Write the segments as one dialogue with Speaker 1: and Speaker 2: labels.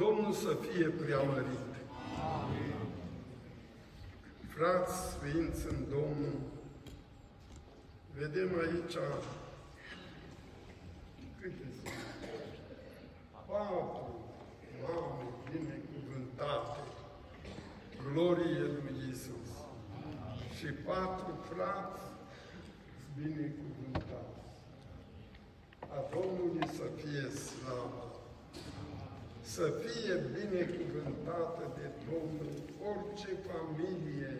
Speaker 1: Domnul să fie preamărit. Frați sfinți în Domnul, vedem aici câte sunt? Patru mame binecuvântate, glorie lui Isus. Și patru frați binecuvântați. A Domnului să fie slavă să fie binecuvântată de Domnul orice familie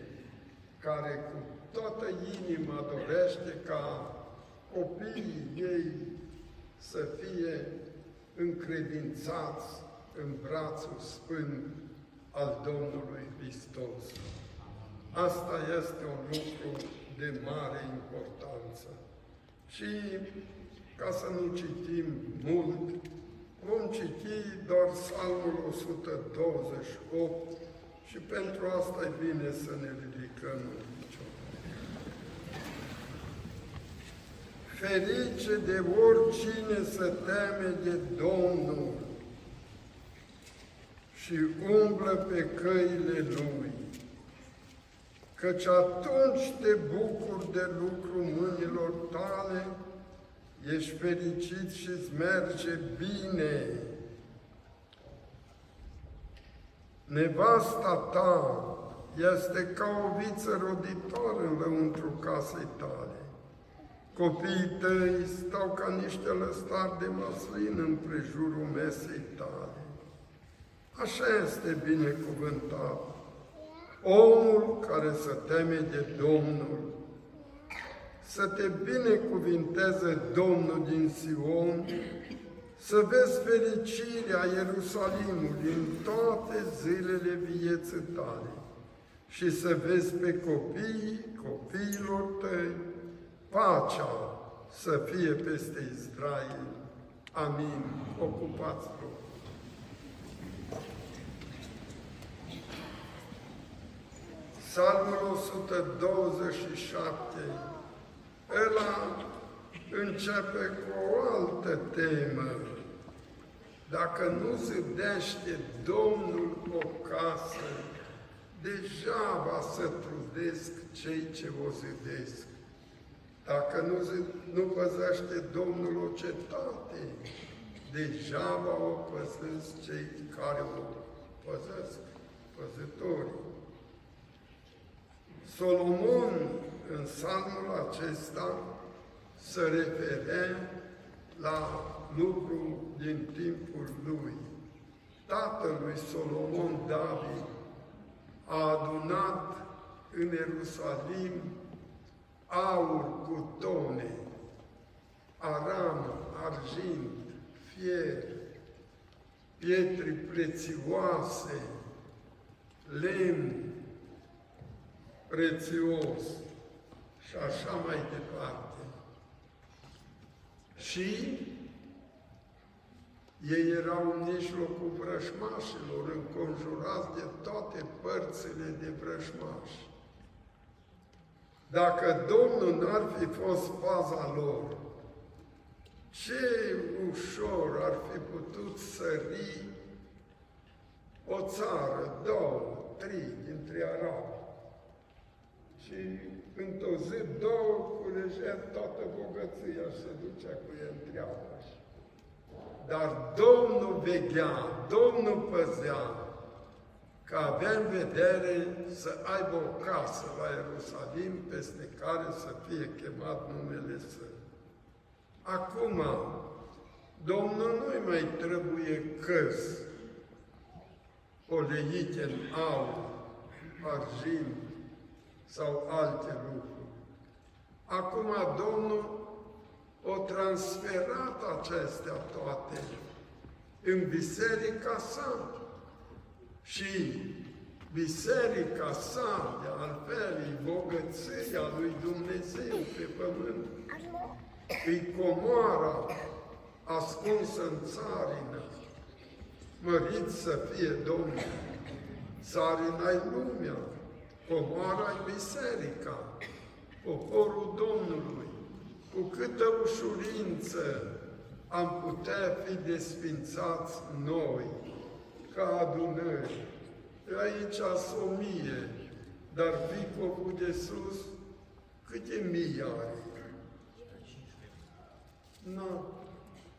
Speaker 1: care cu toată inima dorește ca copiii ei să fie încredințați în brațul sfânt al Domnului Hristos. Asta este un lucru de mare importanță. Și ca să nu citim mult, Vom citi doar Psalmul 128 și pentru asta e bine să ne ridicăm în picioare. Ferice de oricine să teme de Domnul și umblă pe căile Lui, căci atunci te bucuri de lucru mâinilor tale, ești fericit și îți merge bine. Nevasta ta este ca o viță roditoare în lăuntru casei tale. Copiii tăi stau ca niște lăstari de măslin în prejurul mesei tale. Așa este binecuvântat omul care se teme de Domnul să te binecuvinteze Domnul din Sion, să vezi fericirea Ierusalimului în toate zilele vieții tale și să vezi pe copiii copiilor tăi pacea să fie peste Israel. Amin. Ocupați-vă. Psalmul 127 ăla începe cu o altă temă. Dacă nu zădește Domnul o casă, degeaba să trudesc cei ce o zădesc. Dacă nu, zi, nu păzește Domnul o cetate, degeaba o păzesc cei care o păzesc, păzătorii. Solomon în psalmul acesta se refere la lucru din timpul lui. Tatălui Solomon David a adunat în Ierusalim aur cu tone, aram, argint, fier, pietri prețioase, lemn prețios, și așa mai departe. Și ei erau în mijlocul vrășmașilor, înconjurați de toate părțile de vrășmași. Dacă Domnul n-ar fi fost paza lor, ce ușor ar fi putut sări o țară, două, trei dintre arabi. Și într-o zi, două, culegea toată bogăția și se ducea cu el întreabă. Dar Domnul veghea, Domnul păzea, că avea în vedere să aibă o casă la Ierusalim peste care să fie chemat numele Său. Acum, Domnul nu-i mai trebuie căs oleite în aur, argint, sau alte lucruri. Acum Domnul o transferat acestea toate în biserica sa și biserica sa, de altfel, e bogăția lui Dumnezeu pe pământ. E comoara ascunsă în țarină. Mărit să fie Domnul. Țarina e lumea comoara biserica, poporul Domnului, cu câtă ușurință am putea fi desfințați noi ca adunări. Aici sunt o mie, dar Vicovul de sus, câte mii are? Nu.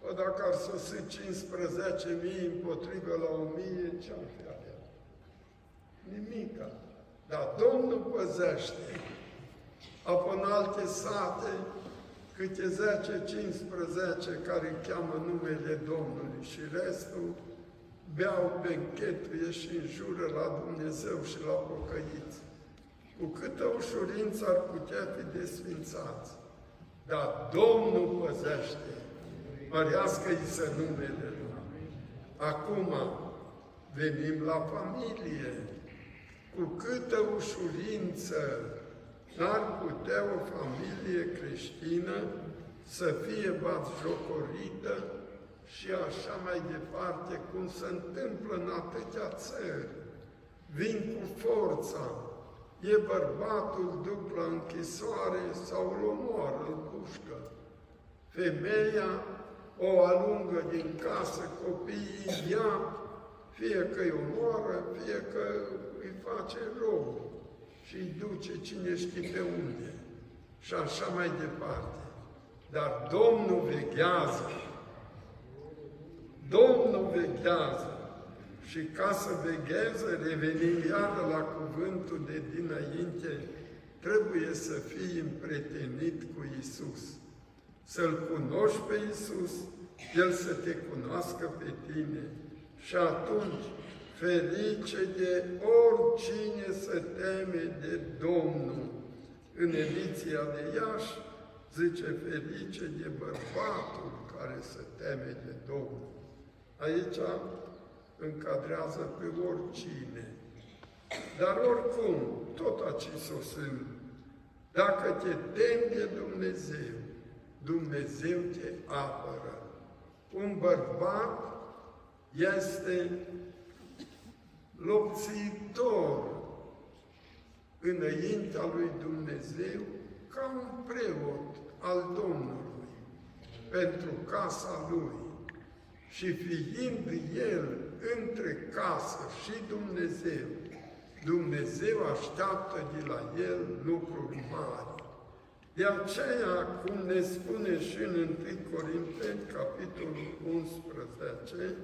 Speaker 1: O dacă ar sosi 15.000 împotrivă la 1.000, ce-ar fi avea? Nimica. Dar Domnul păzește. Apoi în alte sate, câte 10-15 care cheamă numele Domnului și restul beau benchetuie și înjură la Dumnezeu și la pocăiți. Cu câtă ușurință ar putea fi desfințați. Dar Domnul păzește. Mărească-i să numele Lui. Acum venim la familie. Cu câtă ușurință n-ar putea o familie creștină să fie batjocorită și așa mai departe, cum se întâmplă în atâtea țări. Vin cu forța, e bărbatul după închisoare sau îl omoară, îl pușcă. Femeia o alungă din casă, copiii ia, fie că îi omoară, fie că îi face rău și îi duce cine știe pe unde. Și așa mai departe. Dar Domnul veghează. Domnul veghează. Și ca să vegheze, revenim iară la cuvântul de dinainte, trebuie să fii împretenit cu Isus. Să-L cunoști pe Isus, El să te cunoască pe tine. Și atunci ferice de oricine să teme de Domnul. În ediția de Iași zice ferice de bărbatul care se teme de Domnul. Aici încadrează pe oricine. Dar oricum, tot aici sunt. Dacă te temi de Dumnezeu, Dumnezeu te apără. Un bărbat este lopțitor înaintea lui Dumnezeu ca un preot al Domnului pentru casa lui și fiind el între casă și Dumnezeu, Dumnezeu așteaptă de la el lucruri mari. De aceea, cum ne spune și în 1 Corinteni, capitolul 11,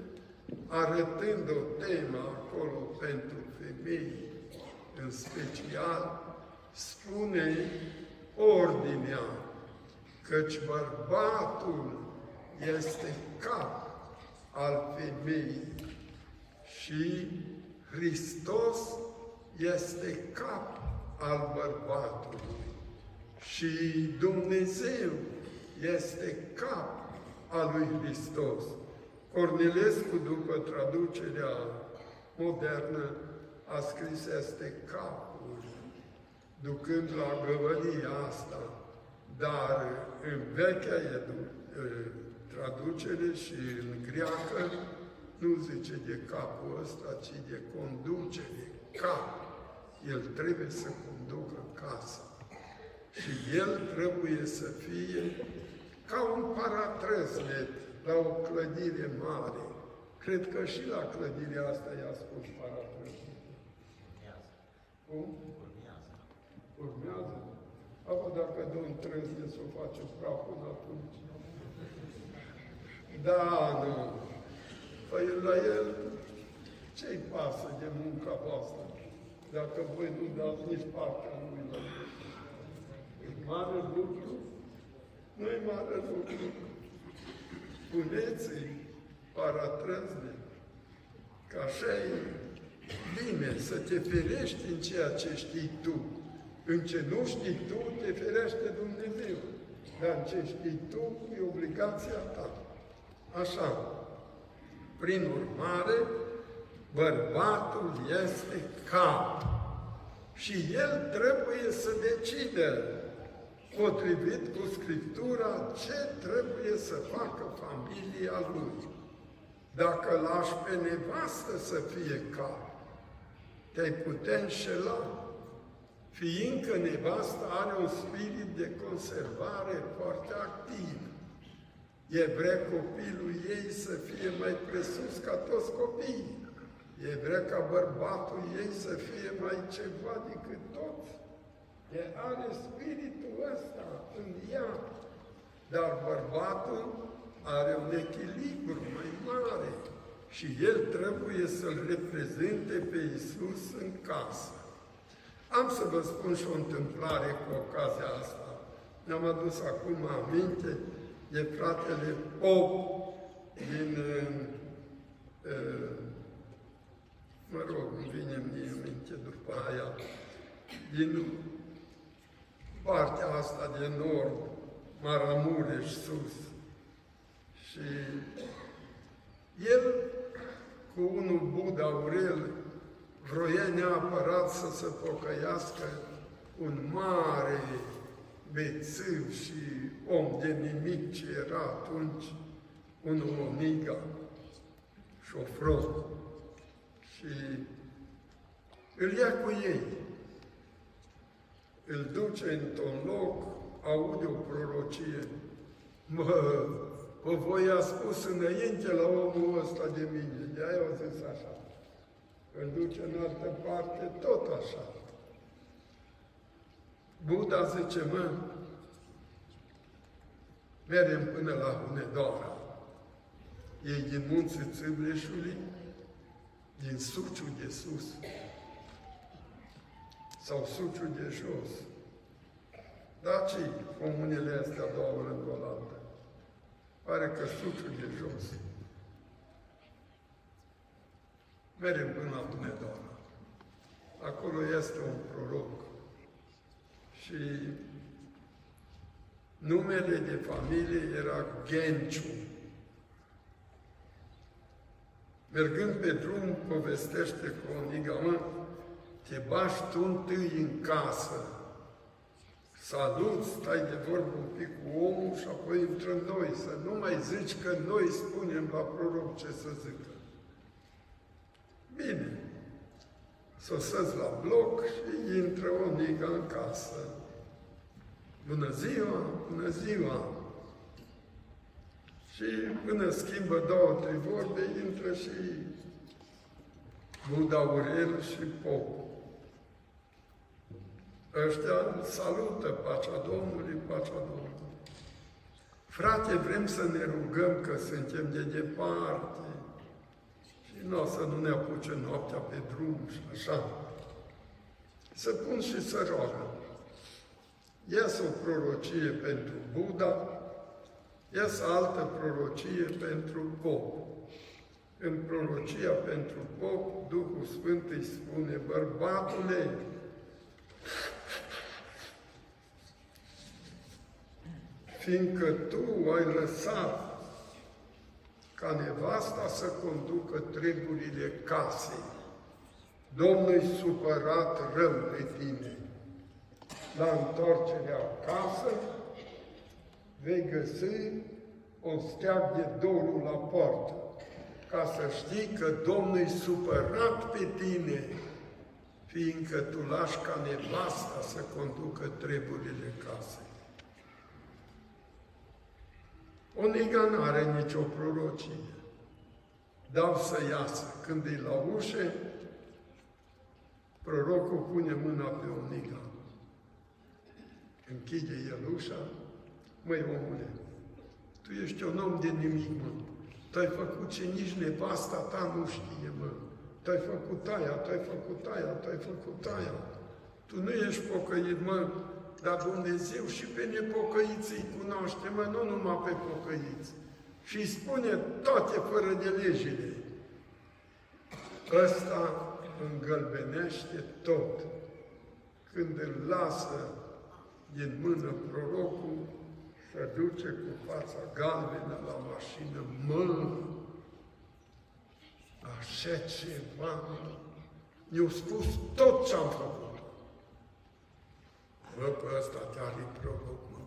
Speaker 1: arătând o temă acolo pentru femei, în special, spune ordinea, căci bărbatul este cap al femeii și Hristos este cap al bărbatului și Dumnezeu este cap al lui Hristos. Cornilescu, după traducerea modernă, a scris este capul, ducând la găvălia asta, dar în vechea traducere și în greacă nu zice de capul ăsta, ci de conducere, cap. El trebuie să conducă casa. Și el trebuie să fie ca un paratrăsnet la o clădire mare. Cred că și la clădirea asta i-a spus paratrăsnet. Cum? Urmează. Urmează? Apoi dacă domn trăzne să o face praf până atunci. Da, nu. Păi la el, ce-i pasă de munca voastră? Dacă voi nu dați nici partea lui la el. E mare lucru? Nu e mare lucru. Puneți-i paratrăzne, că așa e bine să te ferești în ceea ce știi tu. În ce nu știi tu, te ferește Dumnezeu. Dar în ce știi tu, e obligația ta. Așa. Prin urmare, bărbatul este cap. Și el trebuie să decide, potrivit cu Scriptura, ce trebuie să facă familia lui. Dacă lași pe nevastă să fie cap, te-ai putea înșela, fiindcă nevasta are un spirit de conservare foarte activ. E vrea copilul ei să fie mai presus ca toți copiii. E vrea ca bărbatul ei să fie mai ceva decât toți. E are spiritul ăsta în ea. Dar bărbatul are un echilibru mai mare și el trebuie să-L reprezinte pe Isus în casă. Am să vă spun și o întâmplare cu ocazia asta. Ne-am adus acum aminte de fratele Pop din, uh, uh, mă rog, îmi vine mie minte după aia, din partea asta de nord, Maramureș sus. Și el cu unul Buddha Aurel vroia neapărat să se pocăiască un mare bețiv și om de nimic ce era atunci, un Oniga, șofror. Și îl ia cu ei, îl duce într-un loc, aude o prorocie. Mă, vă voi a spus înainte la omul ăsta de mine, de aia au zis așa. Îl duce în altă parte, tot așa. Buddha zice, mă, mergem până la Hunedoara. Ei din munții Țâbleșului, din Suciu de sus sau Suciu de jos. Dar ce comunele astea două lângă oaltă? Pare că Suciu de jos. Mergem până la Hunedoara. Acolo este un proroc și numele de familie era Genciu. Mergând pe drum, povestește croniga, mă, te bași tu întâi în casă, salut, stai de vorbă un pic cu omul și apoi intră noi, să nu mai zici că noi spunem la proroc ce să zică. Bine, sosesc la bloc și intră o nigă în casă. Bună ziua, bună ziua! Și până schimbă două, trei vorbe, intră și Buda Aurel și Pop. Ăștia salută pacea Domnului, pacea Domnului. Frate, vrem să ne rugăm că suntem de departe și nu o să nu ne apuce noaptea pe drum și așa. Să pun și să roagă. Iasă o prorocie pentru Buddha, iasă altă prorocie pentru pop. În prorocia pentru pop, Duhul Sfânt îi spune, bărbatule, fiindcă tu ai lăsat ca nevasta să conducă treburile casei, Domnul supărat rău pe tine la întoarcerea acasă, vei găsi un steag de dorul la poartă, ca să știi că Domnul e supărat pe tine, fiindcă tu lași ca nevasta să conducă treburile casei. O nega nu are nicio prorocie. Dau să iasă. Când e la ușă, prorocul pune mâna pe o nigă. Închide el ușa, măi omule, tu ești un om de nimic, mă. Tu ai făcut ce nici nevasta ta nu știe, mă. Tu ai făcut aia, tu ai făcut aia, tu ai făcut aia. Tu nu ești pocăit, mă, dar Dumnezeu și pe nepocăiți îi cunoaște, mă, nu numai pe pocăiți. Și îi spune toate fără de legile. Ăsta îngălbenește tot. Când îl lasă din mână prorocul, se duce cu fața galbenă la mașină, mă, așa ceva, mi-au spus tot ce am făcut. Bă, pe ăsta te-a proroc, mă.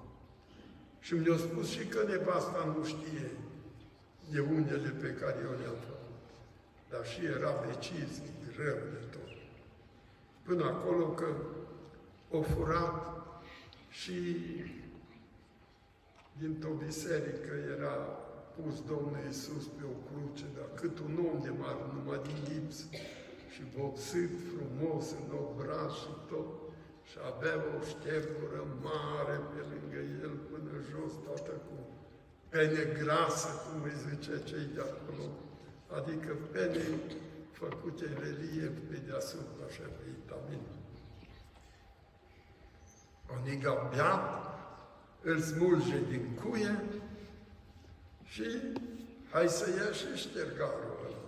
Speaker 1: Și mi-a spus și că nevasta nu știe de unele pe care eu le-am făcut. Dar și era vecisnic, rău de tot. Până acolo că o furat și dintr-o biserică era pus Domnul Iisus pe o cruce, dar cât un om de mare, numai din gips, și vopsit frumos în obraz și tot, și avea o ștergură mare pe lângă el până jos, toată cu pene grasă, cum îi zice cei de acolo, adică pene făcute relief pe deasupra, așa pe itamin. Oniga beat, îl smulge din cuie și hai să ia și ștergarul ăla.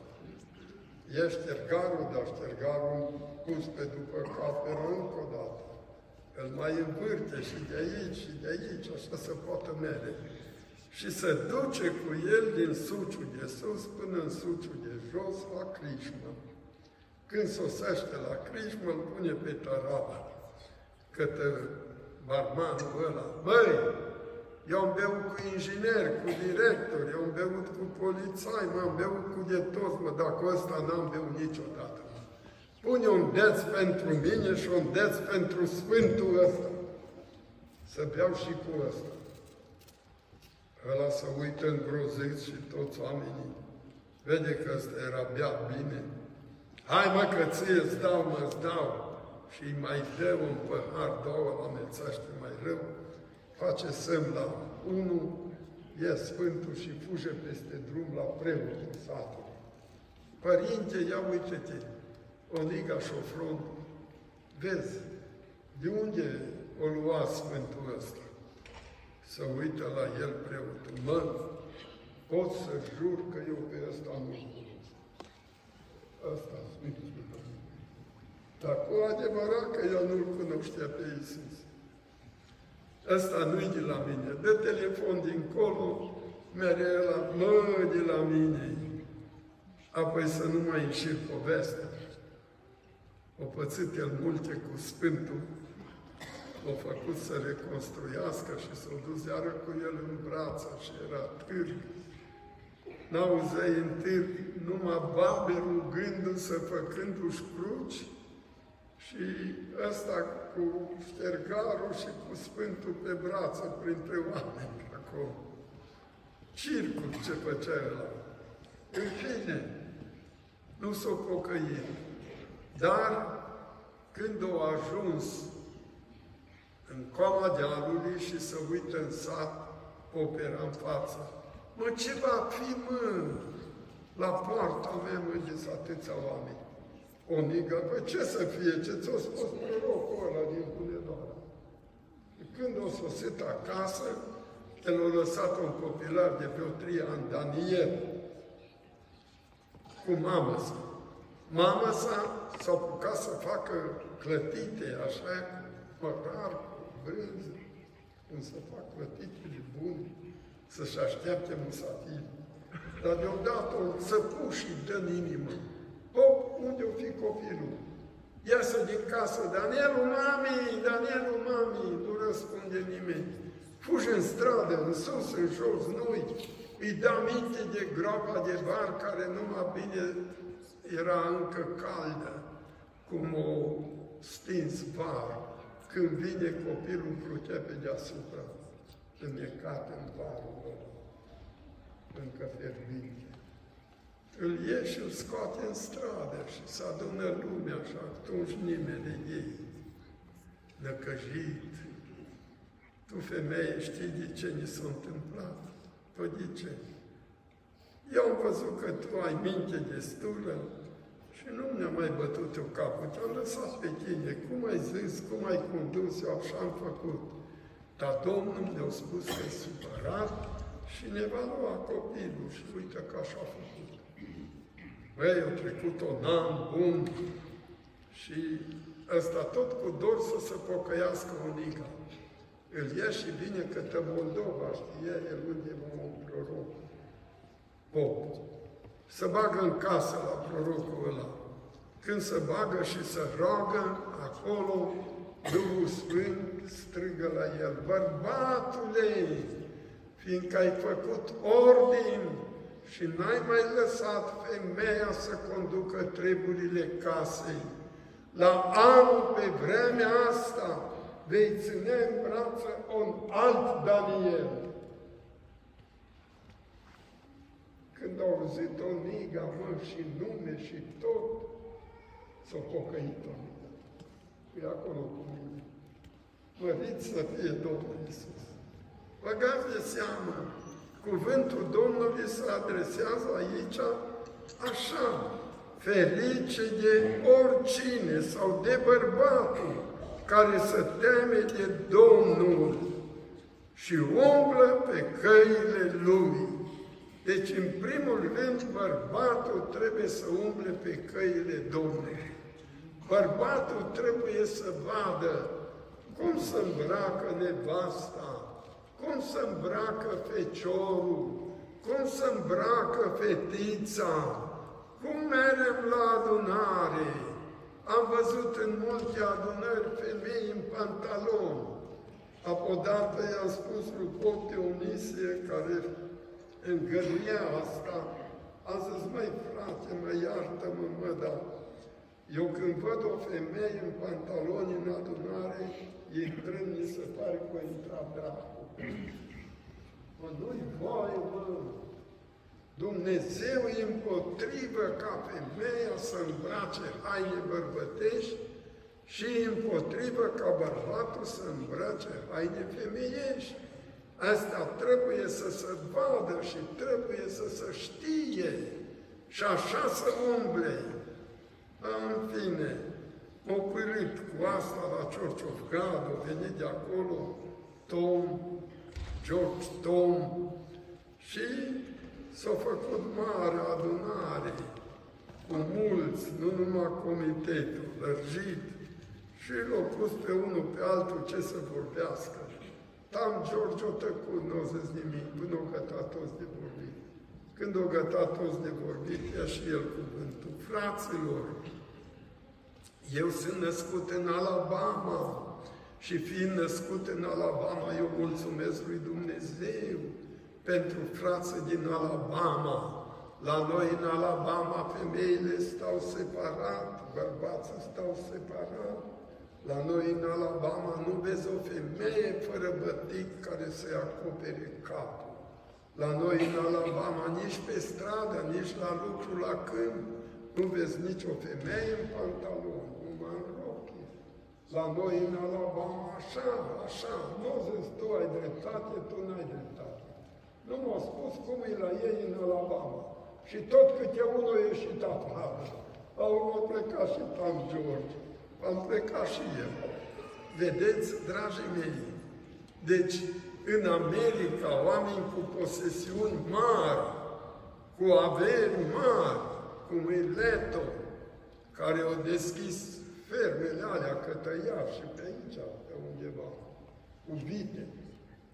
Speaker 1: Ia ștergarul, dar ștergarul pus pe după caperă încă o dată. Îl mai învârte și de aici și de aici, așa să poată mere. Și se duce cu el din suciul de sus până în suciul de jos la Crișmă. Când sosește la Crișmă, îl pune pe tarabă către barmanul ăla. Băi, eu am beut cu inginer, cu director, eu am beut cu polițai, m-am beut cu de toți, mă, dacă ăsta n-am beut niciodată. Pune un deț pentru mine și un deț pentru Sfântul ăsta. Să beau și cu ăsta. Ăla să uită îngrozit și toți oamenii. Vede că ăsta era beat bine. Hai mă că ție îți dau, mă îți dau. Și îi mai dă un păhar, două, la amețește mai rău. Face semn la unul, e Sfântul și fuge peste drum la preotul satului. Părinte, ia uite-te, Oniga Șofron, vezi, de unde o lua Sfântul ăsta? Să uită la el preotul. Mă, pot să jur că eu pe ăsta nu Ăsta Sfântul Dar cu adevărat că el nu-L cunoștea pe Iisus. Ăsta nu-i de la mine. Dă telefon dincolo, mereu la, mă, de la mine. Apoi să nu mai înșir povestea. O pățit el multe cu Sfântul, l-a făcut să reconstruiască și s-a dus iară cu el în brață și era târg. N-auzeai în târg numai babe rugându-se, făcându-și cruci și ăsta cu ștergarul și cu Sfântul pe brață printre oameni acolo. Circul ce făcea ăla. În fine, nu s-o pocăit. Dar când au ajuns în coama dealului și să uită în sat, opera în față. Mă, ce va fi, mă? La poarta mea mergeți atâția oameni. O migă, păi ce să fie? Ce ți-a spus prorocul ăla din Hunedoara? Când o sosit acasă, el a lăsat un copilar de pe o trei ani, Daniel, cu mamă sa. Mama sa s-a apucat să facă clătite, așa, măcar brânză, cum să fac clătitele bune, să-și aștepte musafiri. Dar deodată o țăpuș și dă în inimă. Hop, unde o fi copilul? Iasă din casă, Danielul, mami, Danielul, mami, nu răspunde nimeni. Fugi în stradă, în sus, în jos, nu-i. Îi dă minte de groapa de bar care numai bine era încă caldă, cum o stins var. Când vine copilul plutea pe deasupra, înnecat în varul ăla, încă fierbinte. Îl ieși și îl scoate în stradă și se adună lumea și atunci nimeni de ei. Năcăjit. Tu, femeie, știi de ce ni s-a întâmplat? Păi de ce? Eu am văzut că tu ai minte destulă și nu mi-a mai bătut eu capul, te-am lăsat pe tine, cum ai zis, cum ai condus, eu așa am făcut. Dar Domnul mi-a spus că e supărat și ne va lua copilul și uite că așa a făcut. Băi, a trecut un an bun și ăsta tot cu dor să se pocăiască unica. Îl ia și vine către Moldova, știe el unde va un proroc. Pop. Să bagă în casă la prorocul ăla. Când se bagă și se roagă, acolo Duhul Sfânt strigă la el, Bărbatule, fiindcă ai făcut ordin și n-ai mai lăsat femeia să conducă treburile casei, la anul pe vremea asta vei ține în brață un alt Daniel când au auzit o niga, mă, și nume și tot, s-o pocăit o niga. E acolo cu mine. Mărit să fie Domnul Iisus. Băgați de seamă, cuvântul Domnului se adresează aici așa, ferice de oricine sau de bărbatul care se teme de Domnul și umblă pe căile Lui. Deci, în primul rând, bărbatul trebuie să umble pe căile Domnului. Bărbatul trebuie să vadă cum se îmbracă nevasta, cum se îmbracă feciorul, cum se îmbracă fetița, cum mergem la adunare. Am văzut în multe adunări femei în pantalon. Apodată i-am spus lui Pop Dionisie, care îngăduia asta, a zis, măi frate, mă iartă-mă, mă, dar eu când văd o femeie în pantaloni în adunare, intrând, mi se pare că a intrat dracu. Mă, nu-i voie, mă. Dumnezeu e împotrivă ca femeia să îmbrace haine bărbătești și împotrivă ca bărbatul să îmbrace haine femeiești. Asta trebuie să se vadă și trebuie să se știe și așa să umble. În fine, m-au pârât cu asta la Ciorciovgrad, a venit de acolo Tom, George Tom și s-a făcut mare adunare cu mulți, nu numai comitetul, lărgit, și l-au pus pe unul pe altul ce să vorbească. Tam George o tăcut, nu a zis nimic, până au gătat toți de vorbit. Când au gătat toți de vorbit, ia și el cuvântul. Fraților, eu sunt născut în Alabama și fiind născut în Alabama, eu mulțumesc lui Dumnezeu pentru frații din Alabama. La noi în Alabama femeile stau separat, bărbații stau separat. La noi în Alabama nu vezi o femeie fără bătic care să-i acopere capul. La noi în Alabama, nici pe stradă, nici la lucru la câmp, nu vezi nicio femeie în pantaloni, numai în rochie. La noi în Alabama, așa, așa, nu zici, tu ai dreptate, tu n-ai dreptate. Nu m-au spus cum e la ei în Alabama. Și tot câte unul a ieșit afară. Au plecat și Tam George am plecat și eu. Vedeți, dragii mei, deci în America, oameni cu posesiuni mari, cu averi mari, cum e Leto, care au deschis fermele alea cătăiar și pe aici, pe undeva, cu vite.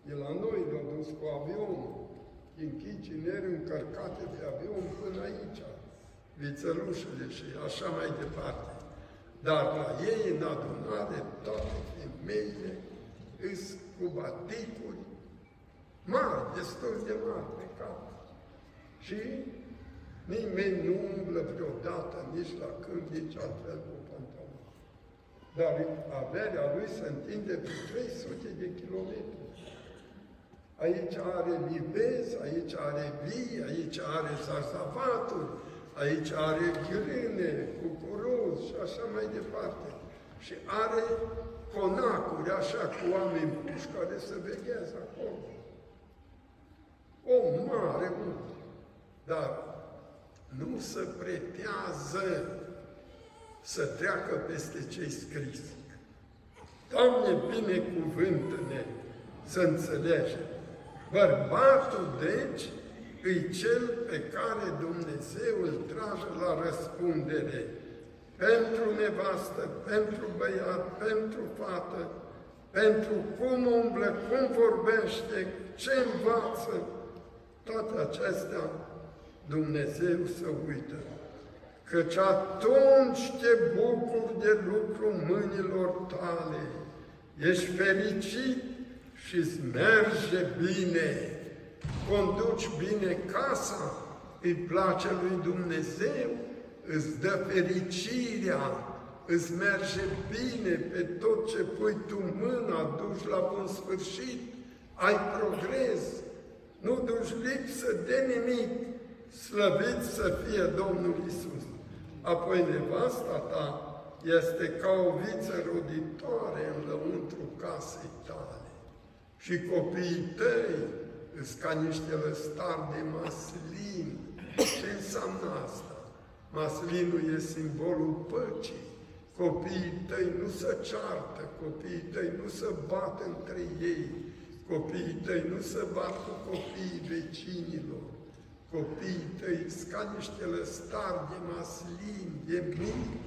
Speaker 1: De la noi l-au dus cu avionul, din Chicineri încărcate de avion până aici, vițălușele și așa mai departe. Dar la ei în adunare toate femeile îs cu baticuri mari, destul de mari pe cap. Și nimeni nu umblă vreodată nici la câmp, nici altfel cu pantaloni. Dar averea lui se întinde pe 300 de kilometri. Aici are livez, aici are vii, aici are zarzavaturi, Aici are ghirine, cucuruz și așa mai departe. Și are conacuri, așa, cu oameni puși care se veghează acolo. O mare munte. Dar nu se pretează să treacă peste cei scris. Doamne, binecuvântă-ne să înțelegem. Bărbatul, deci, îi cel pe care Dumnezeu îl trage la răspundere. Pentru nevastă, pentru băiat, pentru fată, pentru cum umblă, cum vorbește, ce învață, toate acestea Dumnezeu să uită. Căci atunci te bucuri de lucru mâinilor tale, ești fericit și îți merge bine conduci bine casa, îi place lui Dumnezeu, îți dă fericirea, îți merge bine pe tot ce pui tu mâna, duci la bun sfârșit, ai progres, nu duci lipsă de nimic, slăvit să fie Domnul Isus. Apoi nevasta ta este ca o viță roditoare în lăuntru casei tale. Și copiii tăi sunt ca niște lăstari de maslin. Ce înseamnă asta? Maslinul e simbolul păcii. Copiii tăi nu se ceartă, copiii tăi nu se bat între ei, copiii tăi nu se bat cu copiii vecinilor, copiii tăi sunt ca niște lăstari de maslin, de mici,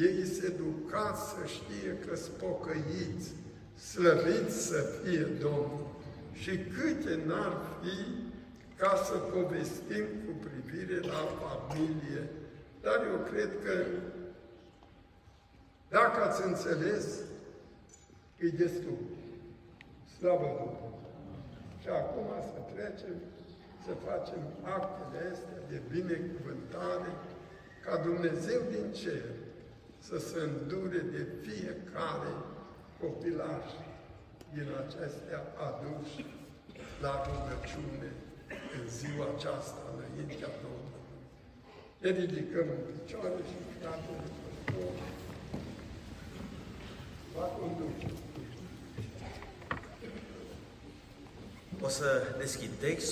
Speaker 1: ei se duca să știe că spocăiți, slăviți să fie Domnul. Și câte n-ar fi ca să povestim cu privire la familie, dar eu cred că dacă ați înțeles, e destul. Slavă Domnului! Și acum să trecem să facem actele astea de binecuvântare ca Dumnezeu din cer să se îndure de fiecare copilaș din acestea aduși la rugăciune în ziua aceasta, înaintea Domnului. Ne ridicăm în picioare și fratele păstor va conduce.
Speaker 2: O să deschid text.